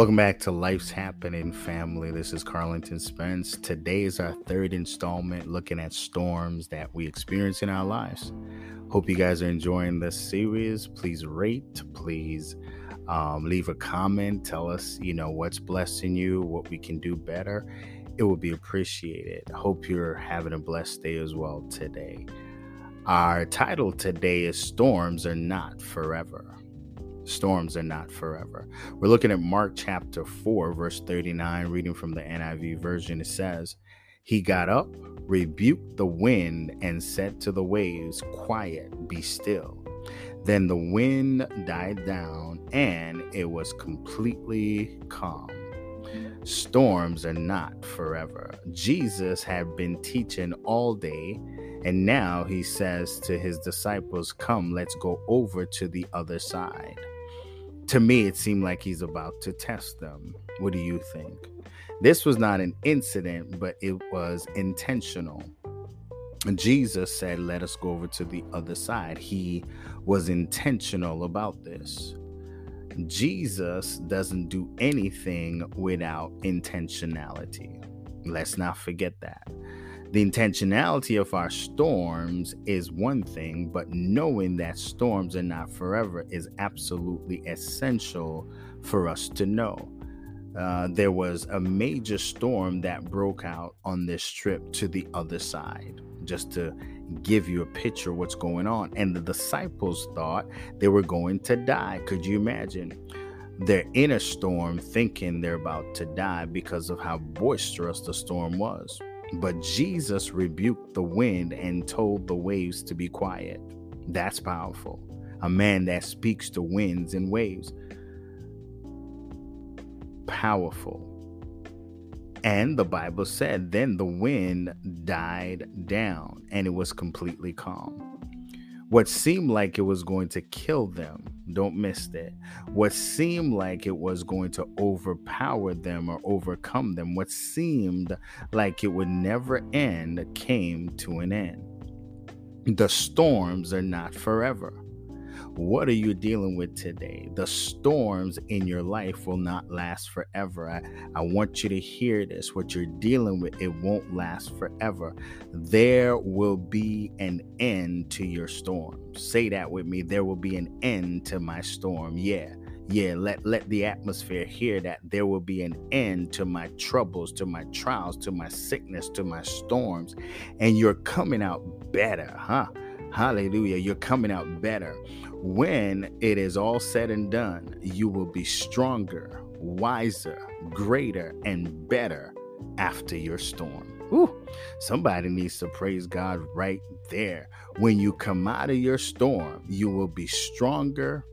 Welcome back to Life's Happening Family. This is Carlington Spence. Today is our third installment looking at storms that we experience in our lives. Hope you guys are enjoying this series. Please rate, please um, leave a comment. Tell us, you know, what's blessing you, what we can do better. It will be appreciated. Hope you're having a blessed day as well today. Our title today is Storms Are Not Forever storms are not forever. We're looking at Mark chapter 4, verse 39, reading from the NIV version. It says, He got up, rebuked the wind, and said to the waves, Quiet, be still. Then the wind died down, and it was completely calm. Storms are not forever. Jesus had been teaching all day, and now he says to his disciples, Come, let's go over to the other side to me, it seemed like he's about to test them. What do you think? This was not an incident, but it was intentional. Jesus said, Let us go over to the other side. He was intentional about this. Jesus doesn't do anything without intentionality. Let's not forget that. The intentionality of our storms is one thing, but knowing that storms are not forever is absolutely essential for us to know. Uh, there was a major storm that broke out on this trip to the other side, just to give you a picture what's going on. And the disciples thought they were going to die. Could you imagine? They're in a storm thinking they're about to die because of how boisterous the storm was. But Jesus rebuked the wind and told the waves to be quiet. That's powerful. A man that speaks to winds and waves. Powerful. And the Bible said, then the wind died down and it was completely calm. What seemed like it was going to kill them, don't miss that. What seemed like it was going to overpower them or overcome them, what seemed like it would never end, came to an end. The storms are not forever. What are you dealing with today? The storms in your life will not last forever. I, I want you to hear this. What you're dealing with, it won't last forever. There will be an end to your storm. Say that with me. There will be an end to my storm. Yeah yeah let let the atmosphere hear that there will be an end to my troubles to my trials to my sickness to my storms and you're coming out better huh hallelujah you're coming out better when it is all said and done, you will be stronger, wiser, greater, and better after your storm. Ooh, somebody needs to praise God right there. When you come out of your storm, you will be stronger,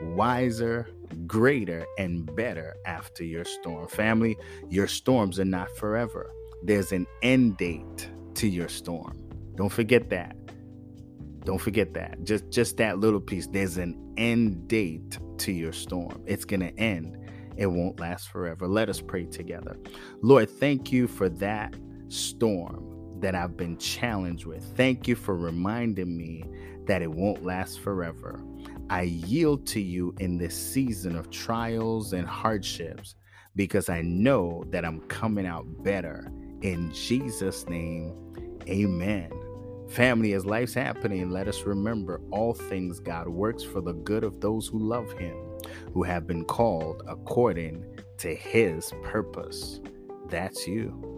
wiser, greater, and better after your storm. Family, your storms are not forever. There's an end date to your storm. Don't forget that. Don't forget that. Just just that little piece. There's an end date to your storm. It's going to end. It won't last forever. Let us pray together. Lord, thank you for that storm that I've been challenged with. Thank you for reminding me that it won't last forever. I yield to you in this season of trials and hardships because I know that I'm coming out better. In Jesus' name, amen. Family, as life's happening, let us remember all things God works for the good of those who love Him, who have been called according to His purpose. That's you.